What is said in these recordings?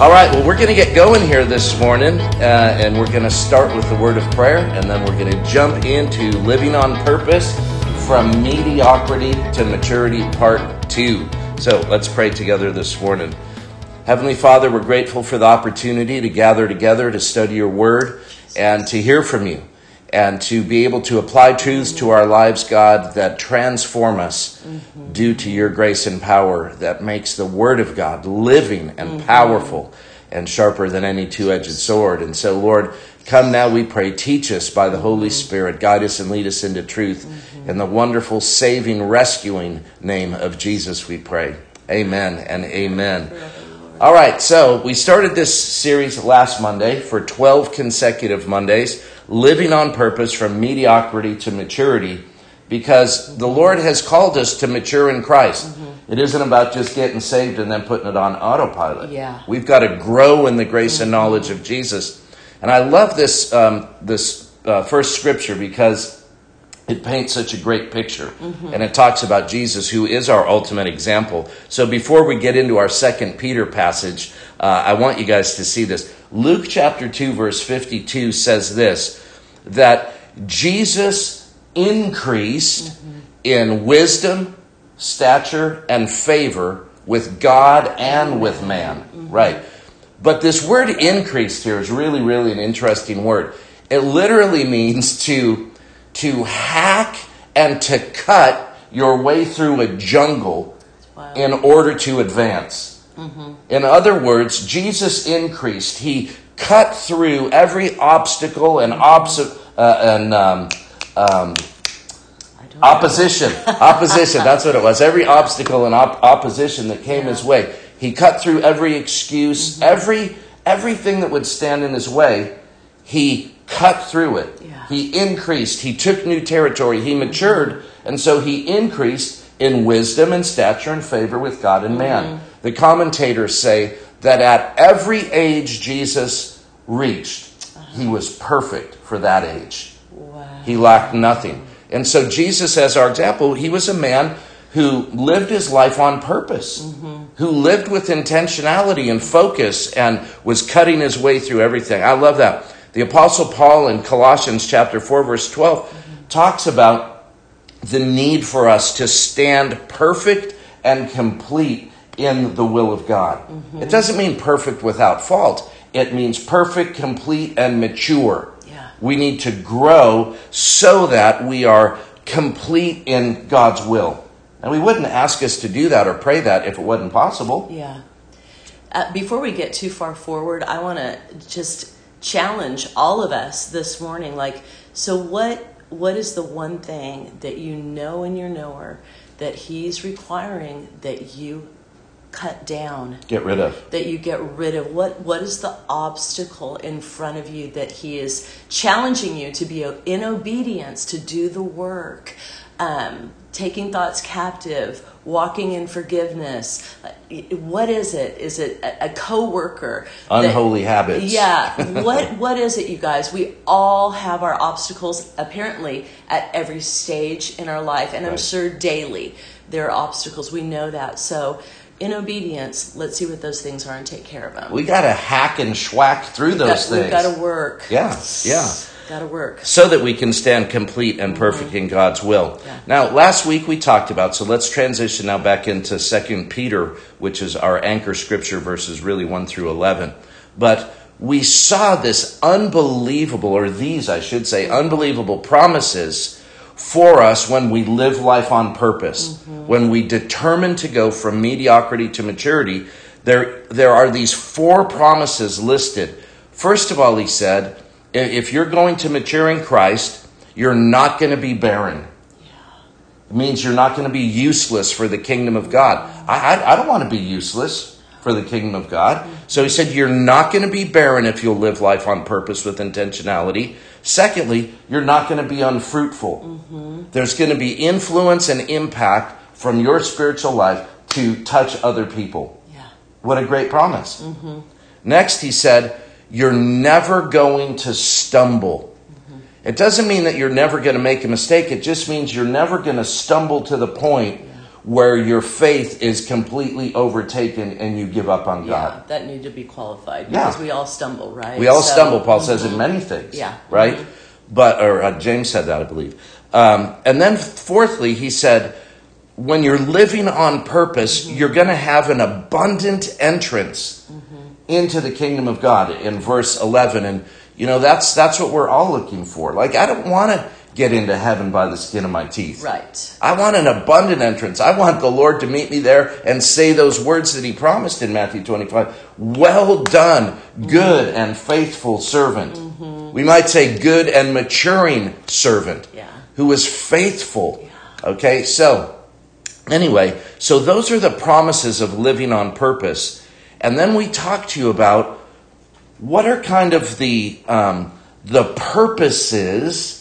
All right, well, we're going to get going here this morning, uh, and we're going to start with the word of prayer, and then we're going to jump into living on purpose from mediocrity to maturity, part two. So let's pray together this morning. Heavenly Father, we're grateful for the opportunity to gather together to study your word and to hear from you and to be able to apply truths to our lives, God, that transform us mm-hmm. due to your grace and power that makes the Word of God living and mm-hmm. powerful and sharper than any two edged sword. And so, Lord, come now, we pray, teach us by the Holy mm-hmm. Spirit, guide us and lead us into truth. Mm-hmm. In the wonderful, saving, rescuing name of Jesus, we pray. Amen and amen. All right, so we started this series last Monday for 12 consecutive Mondays living on purpose from mediocrity to maturity because the Lord has called us to mature in Christ. Mm-hmm. It isn't about just getting saved and then putting it on autopilot. Yeah. We've got to grow in the grace mm-hmm. and knowledge of Jesus. And I love this, um, this uh, first scripture because it paints such a great picture. Mm-hmm. And it talks about Jesus, who is our ultimate example. So before we get into our second Peter passage, uh, I want you guys to see this. Luke chapter 2, verse 52 says this that Jesus increased mm-hmm. in wisdom, stature, and favor with God and with man. Mm-hmm. Right. But this word increased here is really, really an interesting word. It literally means to, to hack and to cut your way through a jungle in order to advance. Mm-hmm. In other words, Jesus increased. He cut through every obstacle and, obs- uh, and um, um, opposition. opposition, that's what it was. Every obstacle and op- opposition that came yeah. his way. He cut through every excuse, mm-hmm. every everything that would stand in his way. He cut through it. Yeah. He increased. He took new territory. He matured, and so he increased in wisdom and stature and favor with God and man. Mm-hmm. The commentators say that at every age Jesus reached, he was perfect for that age. Wow. He lacked nothing. And so, Jesus, as our example, he was a man who lived his life on purpose, mm-hmm. who lived with intentionality and focus and was cutting his way through everything. I love that. The Apostle Paul in Colossians chapter 4, verse 12, mm-hmm. talks about the need for us to stand perfect and complete in the will of God. Mm-hmm. It doesn't mean perfect without fault, it means perfect, complete, and mature. Yeah. We need to grow so that we are complete in God's will. And we wouldn't ask us to do that or pray that if it wasn't possible. Yeah. Uh, before we get too far forward, I want to just challenge all of us this morning. Like, so what? What is the one thing that you know in your knower that He's requiring that you cut down get rid of that you get rid of what what is the obstacle in front of you that he is challenging you to be in obedience to do the work um, taking thoughts captive walking in forgiveness what is it is it a, a co-worker unholy that, habits yeah what what is it you guys we all have our obstacles apparently at every stage in our life and right. i'm sure daily there are obstacles we know that so in obedience, let's see what those things are and take care of them. We got to hack and schwack through we've those got, things. We've got to work. Yeah, yeah. Got to work. So that we can stand complete and perfect in God's will. Yeah. Now, last week we talked about, so let's transition now back into Second Peter, which is our anchor scripture, verses really 1 through 11. But we saw this unbelievable, or these, I should say, unbelievable promises for us when we live life on purpose, mm-hmm. when we determine to go from mediocrity to maturity. There, there are these four promises listed. First of all, he said, if you're going to mature in Christ, you're not going to be barren. It means you're not going to be useless for the kingdom of God. I, I, I don't want to be useless for the kingdom of God. So he said, You're not going to be barren if you'll live life on purpose with intentionality. Secondly, you're not going to be unfruitful. Mm-hmm. There's going to be influence and impact from your spiritual life to touch other people. Yeah. What a great promise. Mm-hmm. Next, he said, You're never going to stumble. Mm-hmm. It doesn't mean that you're never going to make a mistake. It just means you're never going to stumble to the point where your faith is completely overtaken and you give up on God. Yeah, that need to be qualified Yeah. because we all stumble, right? We all So- stumble, Paul says, in many things. Yeah. Right? But, or uh, James said that, I believe. Um, and then, fourthly, he said, when you're living on purpose, you're going to have an abundant entrance into the kingdom of God in verse 11. And, you know, that's, that's what we're all looking for. Like, I don't want to get into heaven by the skin of my teeth. Right. I want an abundant entrance. I want the Lord to meet me there and say those words that He promised in Matthew 25. Well done, good mm-hmm. and faithful servant. Mm-hmm. We might say good and maturing servant Yeah. who is faithful. Yeah. Okay, so anyway, so those are the promises of living on purpose. And then we talk to you about what are kind of the um, the purposes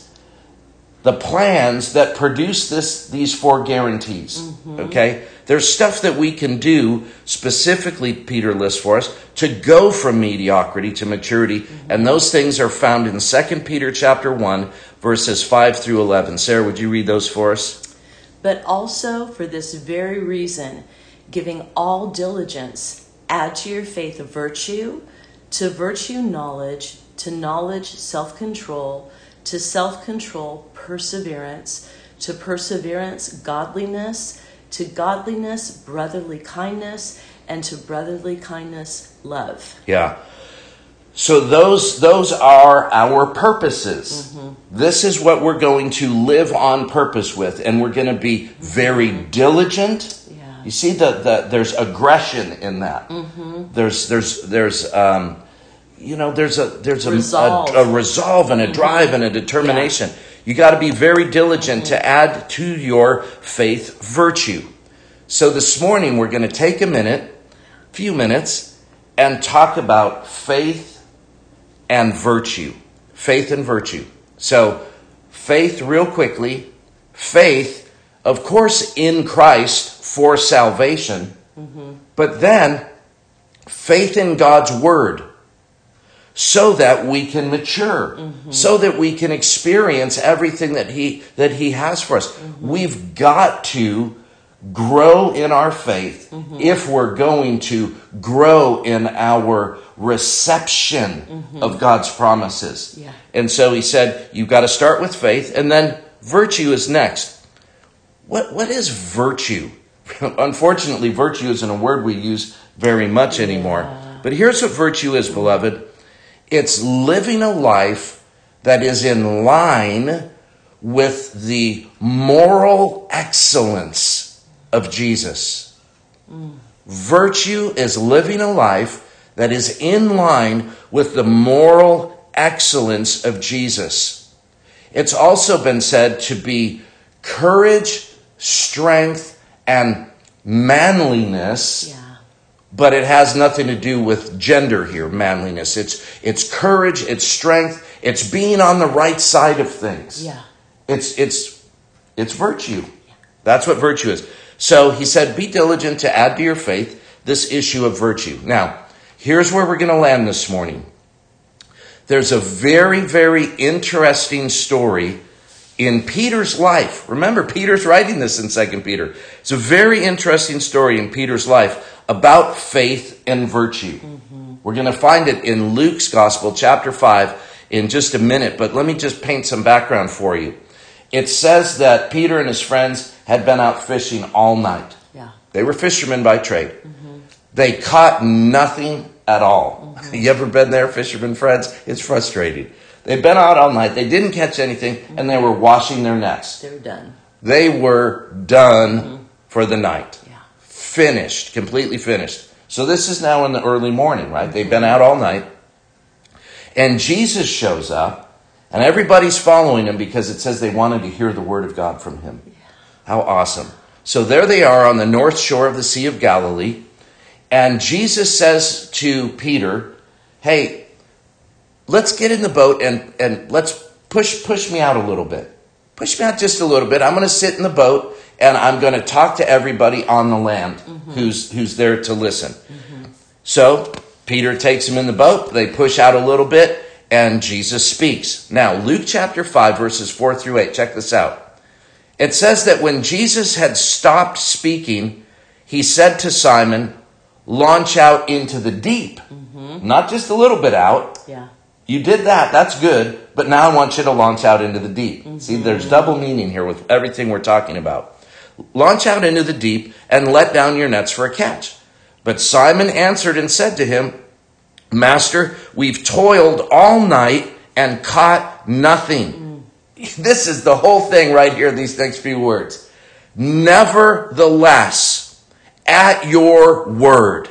the plans that produce this these four guarantees okay? There's stuff that we can do specifically peter lists for us to go from mediocrity to maturity. And those things are found in 2 peter chapter 1 verses 5 through 11 sarah would you read those for us? But also for this very reason, giving all diligence, add to your faith virtue, to virtue knowledge, to knowledge self control, to self control perseverance, to perseverance godliness, to godliness brotherly kindness, and to brotherly kindness love. Yeah. So those those are our purposes. Mm-hmm. This is what we're going to live on purpose with, and we're going to be very diligent. Yeah. You see the, the there's aggression in that. Mm-hmm. There's there's there's um, you know there's a there's a, Resolve. a, a resolve and a mm-hmm. drive and a determination. You got to be very diligent to mm-hmm. add to your faith virtue. So this morning we're going to take a minute, few minutes, and talk about faith and virtue. Faith and virtue. So, faith, real quickly. Faith, of course, in Christ for salvation, but then faith in God's Word so that we can mature, so that we can experience everything that He that He has for us. We've got to grow in our faith if we're going to grow in our reception of God's promises. Yeah. And so he said, you've got to start with faith, and then virtue is next. What what is virtue? Unfortunately, virtue isn't a word we use very much anymore. But here's what virtue is, beloved. It's living a life that is in line with the moral excellence of Jesus. Mm. Virtue is living a life that is in line with the moral excellence of Jesus. It's also been said to be courage, strength, and manliness Yeah. but it has nothing to do with gender here manliness. It's it's courage it's strength it's being on the right side of things. Yeah. it's it's it's virtue. That's what virtue is. So he said be diligent to add to your faith this issue of virtue. Now here's where we're going to land this morning. There's a very very interesting story in Peter's life. Remember, Peter's writing this in Second Peter. It's a very interesting story in Peter's life about faith and virtue. Mm-hmm. We're going to find it in Luke's Gospel, chapter 5, in just a minute, but let me just paint some background for you. It says that Peter and his friends had been out fishing all night. Yeah. They were fishermen by trade. Mm-hmm. They caught nothing at all. Mm-hmm. You ever been there, fishermen friends? It's frustrating. They've been out all night. They didn't catch anything, and they were washing their nets. They're done. They were done mm-hmm. for the night. Yeah. Finished, completely finished. So this is now in the early morning, right? They've been mm-hmm. out all night. And Jesus shows up, and everybody's following him because it says they wanted to hear the word of God from him. How awesome. So there they are on the north shore of the Sea of Galilee, and Jesus says to Peter, Hey, let's get in the boat and, and let's push push me out a little bit. Push me out just a little bit. I'm going to sit in the boat and I'm going to talk to everybody on the land mm-hmm. who's who's there to listen. So Peter takes him in the boat. They push out a little bit, and Jesus speaks. Now Luke chapter five verses four through eight. Check this out. it says that when Jesus had stopped speaking, he said to Simon, Launch out into the deep. Mm-hmm. Not just a little bit out. Yeah. You did that, that's good, but now I want you to launch out into the deep. Mm-hmm. See, there's double meaning here with everything we're talking about. Launch out into the deep and let down your nets for a catch. But Simon answered and said to him, Master, we've toiled all night and caught nothing. Mm. This is the whole thing right here, these next few words. Nevertheless, at your word,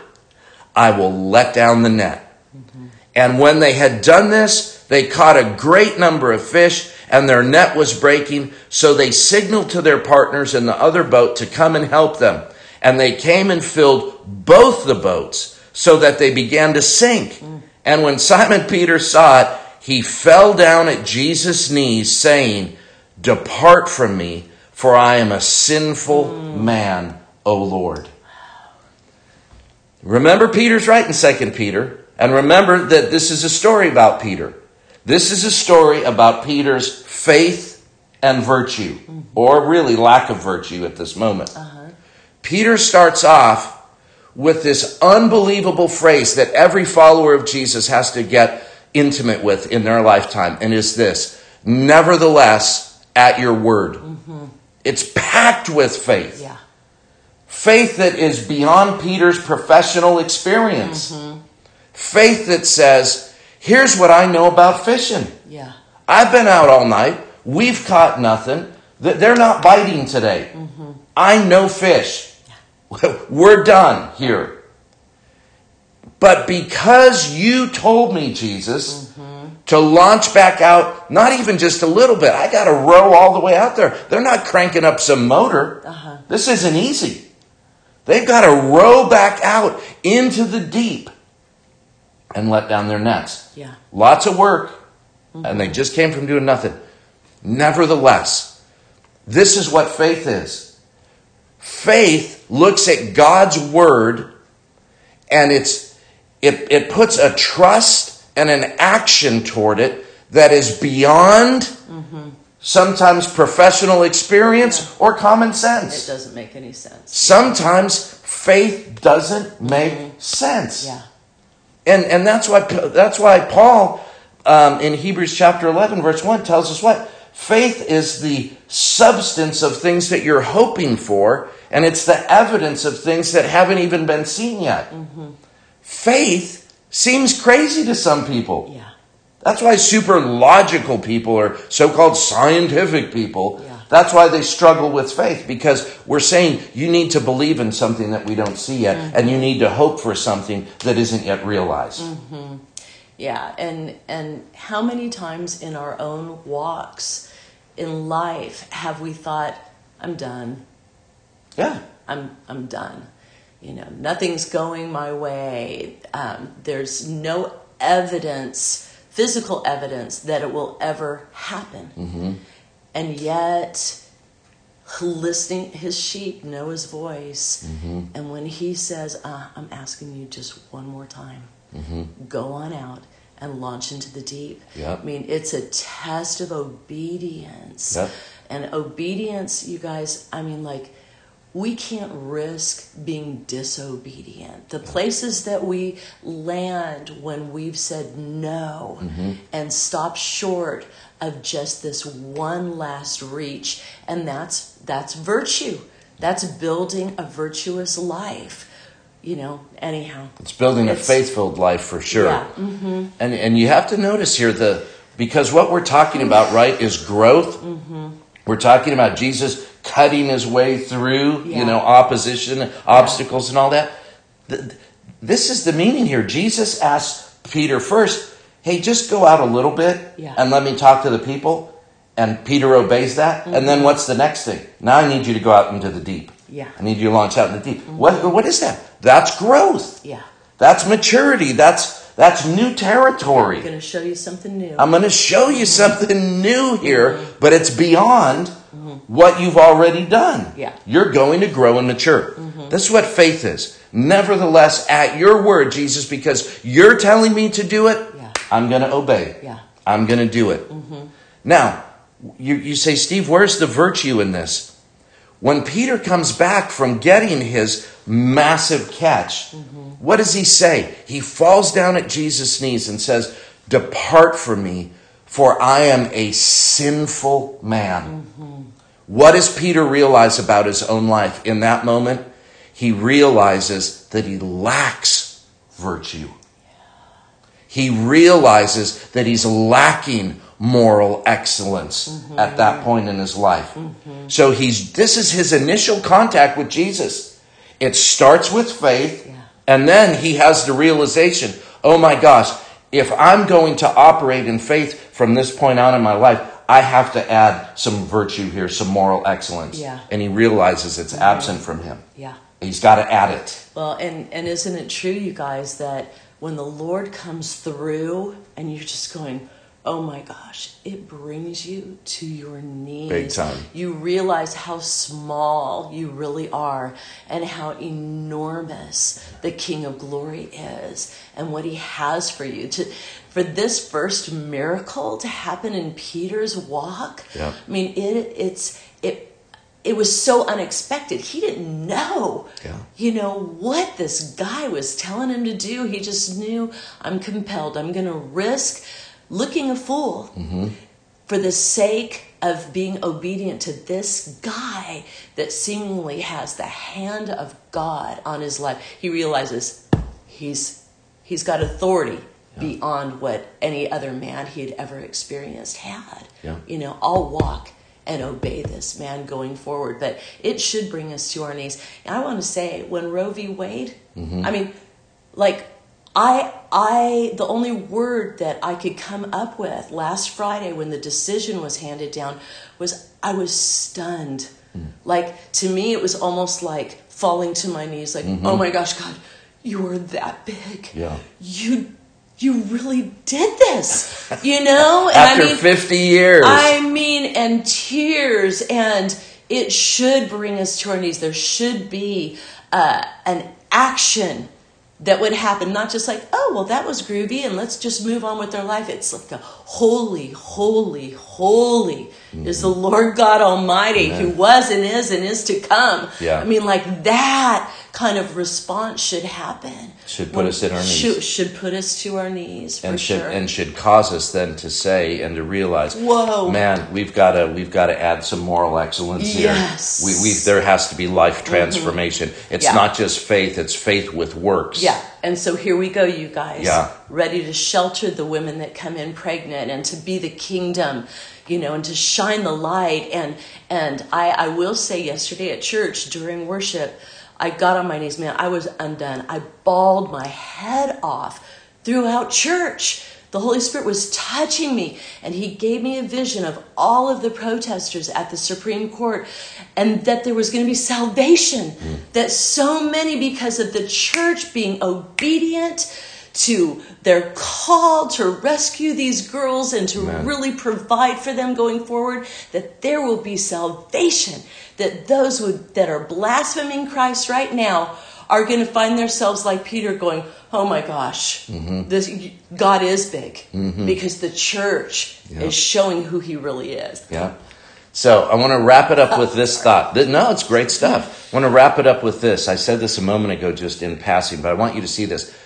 I will let down the net. Mm-hmm. And when they had done this, they caught a great number of fish, and their net was breaking. So they signaled to their partners in the other boat to come and help them. And they came and filled both the boats, so that they began to sink. And when Simon Peter saw it, he fell down at Jesus' knees, saying, Depart from me, for I am a sinful man, O Lord. Remember, Peter's right in 2 Peter. And remember that this is a story about Peter. This is a story about Peter's faith and virtue, mm-hmm. or really lack of virtue at this moment. Uh-huh. Peter starts off with this unbelievable phrase that every follower of Jesus has to get intimate with in their lifetime, and is this Nevertheless, at your word. Mm-hmm. It's packed with faith. Yeah. Faith that is beyond Peter's professional experience. Mm-hmm. Faith that says, here's what I know about fishing. Yeah. I've been out all night. We've caught nothing. Th- They're not biting today. I know fish. We're done here. But because you told me, Jesus, to launch back out, not even just a little bit, I got to row all the way out there. They're not cranking up some motor. Uh-huh. This isn't easy. They've got to row back out into the deep and let down their nets. Yeah. Lots of work, and they just came from doing nothing. Nevertheless, this is what faith is. Faith looks at God's word and it's it, it puts a trust and an action toward it that is beyond sometimes professional experience or common sense. It doesn't make any sense. Sometimes faith doesn't make mm-hmm. sense. Yeah. And and that's why that's why Paul um, in Hebrews chapter eleven verse one tells us what faith is the substance of things that you're hoping for, and it's the evidence of things that haven't even been seen yet. Faith seems crazy to some people. Yeah. That's why super logical people or so-called scientific people. That's why they struggle with faith because we're saying you need to believe in something that we don't see yet, Mm-hmm. and you need to hope for something that isn't yet realized. Yeah, and and how many times in our own walks in life have we thought, "I'm done. Yeah. I'm I'm done. You know, nothing's going my way. Um, there's no evidence, physical evidence, that it will ever happen. And yet, listening, his sheep know his voice, and when he says, uh, "I'm asking you just one more time, go on out." And launch into the deep. Yep. I mean, it's a test of obedience. Yep. And obedience, you guys, I mean, like, we can't risk being disobedient. The places that we land when we've said no and stop short of just this one last reach, and that's that's virtue. That's building a virtuous life. You know, anyhow. It's building a It's- faith-filled life for sure. Yeah. Mm-hmm. And and you have to notice here the because what we're talking about, right, is growth. Mm-hmm. We're talking about Jesus cutting his way through, Yeah. you know, opposition, obstacles, and all that. This is the meaning here. Jesus asked Peter first, "Hey, just go out a little bit Yeah. and let me talk to the people." And Peter obeys that. And Mm-hmm. then what's the next thing? Now I need you to go out into the deep. Yeah. Mm-hmm. I need you to launch out in the deep. What what is that? That's growth. Yeah. That's maturity. That's that's new territory. I'm going to show you something new. I'm going to show you something new here, but it's beyond what you've already done. Yeah. You're going to grow and mature. Mm-hmm. This is what faith is. Nevertheless, at your word, Jesus, because you're telling me to do it, Yeah. I'm going to obey. Yeah. I'm going to do it. Mm-hmm. Now, you, you say, Steve, where's the virtue in this? When Peter comes back from getting his massive catch, mm-hmm. what does he say? He falls down at Jesus' knees and says, Depart from me, for I am a sinful man. What does Peter realize about his own life in that moment? He realizes that he lacks virtue. He realizes that he's lacking moral excellence Mm-hmm. at that point in his life. So he's this is his initial contact with Jesus. It starts with faith Yeah. and then he has the realization, "Oh my gosh, if I'm going to operate in faith from this point on in my life, I have to add some virtue here, some moral excellence." Yeah. And he realizes it's absent from him. Yeah. He's got to add it. Well, and and isn't it true, you guys, that when the Lord comes through and you're just going, oh my gosh, it brings you to your knees. Big time. You realize how small you really are and how enormous the King of Glory is and what he has for you. To for this first miracle to happen in Peter's walk, Yeah. I mean it it's it it was so unexpected. He didn't know, Yeah. you know, what this guy was telling him to do. He just knew, I'm compelled. I'm going to risk looking a fool for the sake of being obedient to this guy that seemingly has the hand of God on his life. He realizes he's he's got authority beyond what any other man he had ever experienced had. Yeah. You know, I'll walk and obey this man going forward. But it should bring us to our knees. And I want to say, when Roe v. Wade, mm-hmm. I mean, like, I, I, the only word that I could come up with last Friday when the decision was handed down was I was stunned. Like, to me, it was almost like falling to my knees, like, oh my gosh, God, you were that big. Yeah. You, you really did this, you know? And After I mean, 50 years. I mean, and tears, and it should bring us to our knees. There should be uh, an action that would happen, not just like, oh, well, that was groovy, and let's just move on with our life. It's like the holy, holy, holy is the mm-hmm. Lord God Almighty who was and is and is to come. Yeah. I mean, like that kind of response should happen. Should put us in our knees. Should, should put us to our knees for and should sure. and should cause us then to say and to realize, Whoa. man, we've got to we've got to add some moral excellence Yes. here. We, we there has to be life mm-hmm. transformation. It's Yeah. not just faith; it's faith with works. Yeah. And so here we go, you guys. Yeah. Ready to shelter the women that come in pregnant and to be the kingdom, you know, and to shine the light. And and I, I will say yesterday at church during worship, I got on my knees, man, I was undone. I bawled my head off throughout church. The Holy Spirit was touching me, and He gave me a vision of all of the protesters at the Supreme Court, and that there was going to be salvation. Mm-hmm. That so many, because of the church being obedient to their call to rescue these girls and to Amen. really provide for them going forward, that there will be salvation. That those who, that are blaspheming Christ right now are going to find themselves like Peter going, Oh my gosh, mm-hmm. this, God is big mm-hmm. because the church Yeah. is showing who he really is. Yeah. So I want to wrap it up with this thought. No, it's great stuff. I want to wrap it up with this. I said this a moment ago just in passing, but I want you to see this.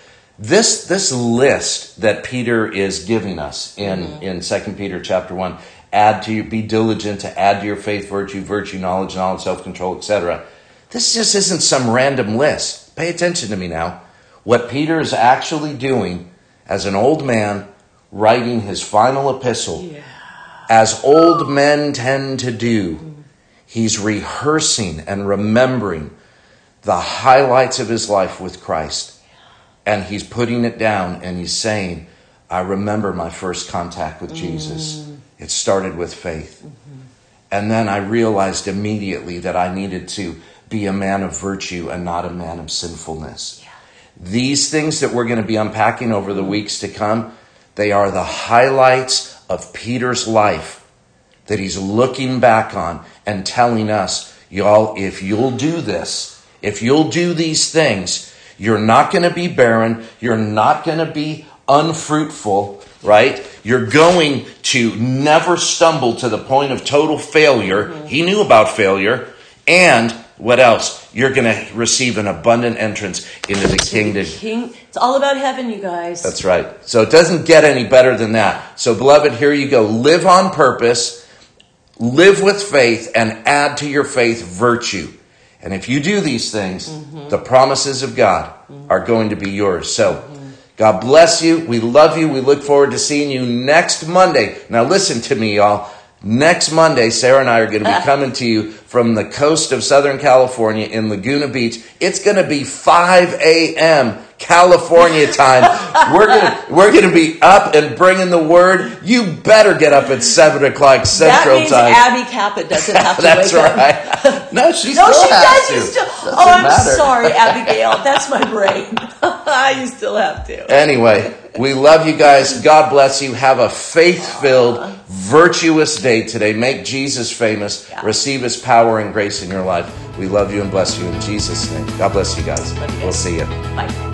This this list that Peter is giving us in mm-hmm. in Second Peter chapter 1, add to your be diligent to add to your faith virtue, virtue, knowledge, knowledge, self-control, etc. This just isn't some random list. Pay attention to me now. What Peter is actually doing as an old man writing his final epistle Yeah. as old men tend to do, mm-hmm. he's rehearsing and remembering the highlights of his life with Christ. And he's putting it down and he's saying, I remember my first contact with Jesus. Mm. It started with faith. Mm-hmm. And then I realized immediately that I needed to be a man of virtue and not a man of sinfulness. These things that we're going to be unpacking over the mm-hmm. weeks to come, they are the highlights of Peter's life that he's looking back on and telling us, y'all, if you'll do this, if you'll do these things, you're not going to be barren. You're not going to be unfruitful, right? You're going to never stumble to the point of total failure. Mm-hmm. He knew about failure. And what else? You're going to receive an abundant entrance into the kingdom. King, it's all about heaven, you guys. That's right. So it doesn't get any better than that. So, beloved, here you go. Live on purpose, live with faith, and add to your faith virtue. And if you do these things, mm-hmm. the promises of God mm-hmm. are going to be yours. So, mm-hmm. God bless you. We love you. We look forward to seeing you next Monday. Now, listen to me, y'all. Next Monday, Sarah and I are going to be coming to you from the coast of Southern California in Laguna Beach. It's going to be 5 a.m. California time. we're gonna we're gonna be up and bringing the word. You better get up at seven o'clock Central that means time. Abby Caput doesn't have to That's wake right. up. no, she no, still she has does. to. Still. Doesn't oh, I'm matter. sorry, Abigail. That's my brain. you still have to. Anyway, we love you guys. God bless you. Have a faith filled, virtuous day today. Make Jesus famous. Yeah. Receive his power and grace in your life. We love you and bless you in Jesus' name. God bless you guys. We'll see you. Bye.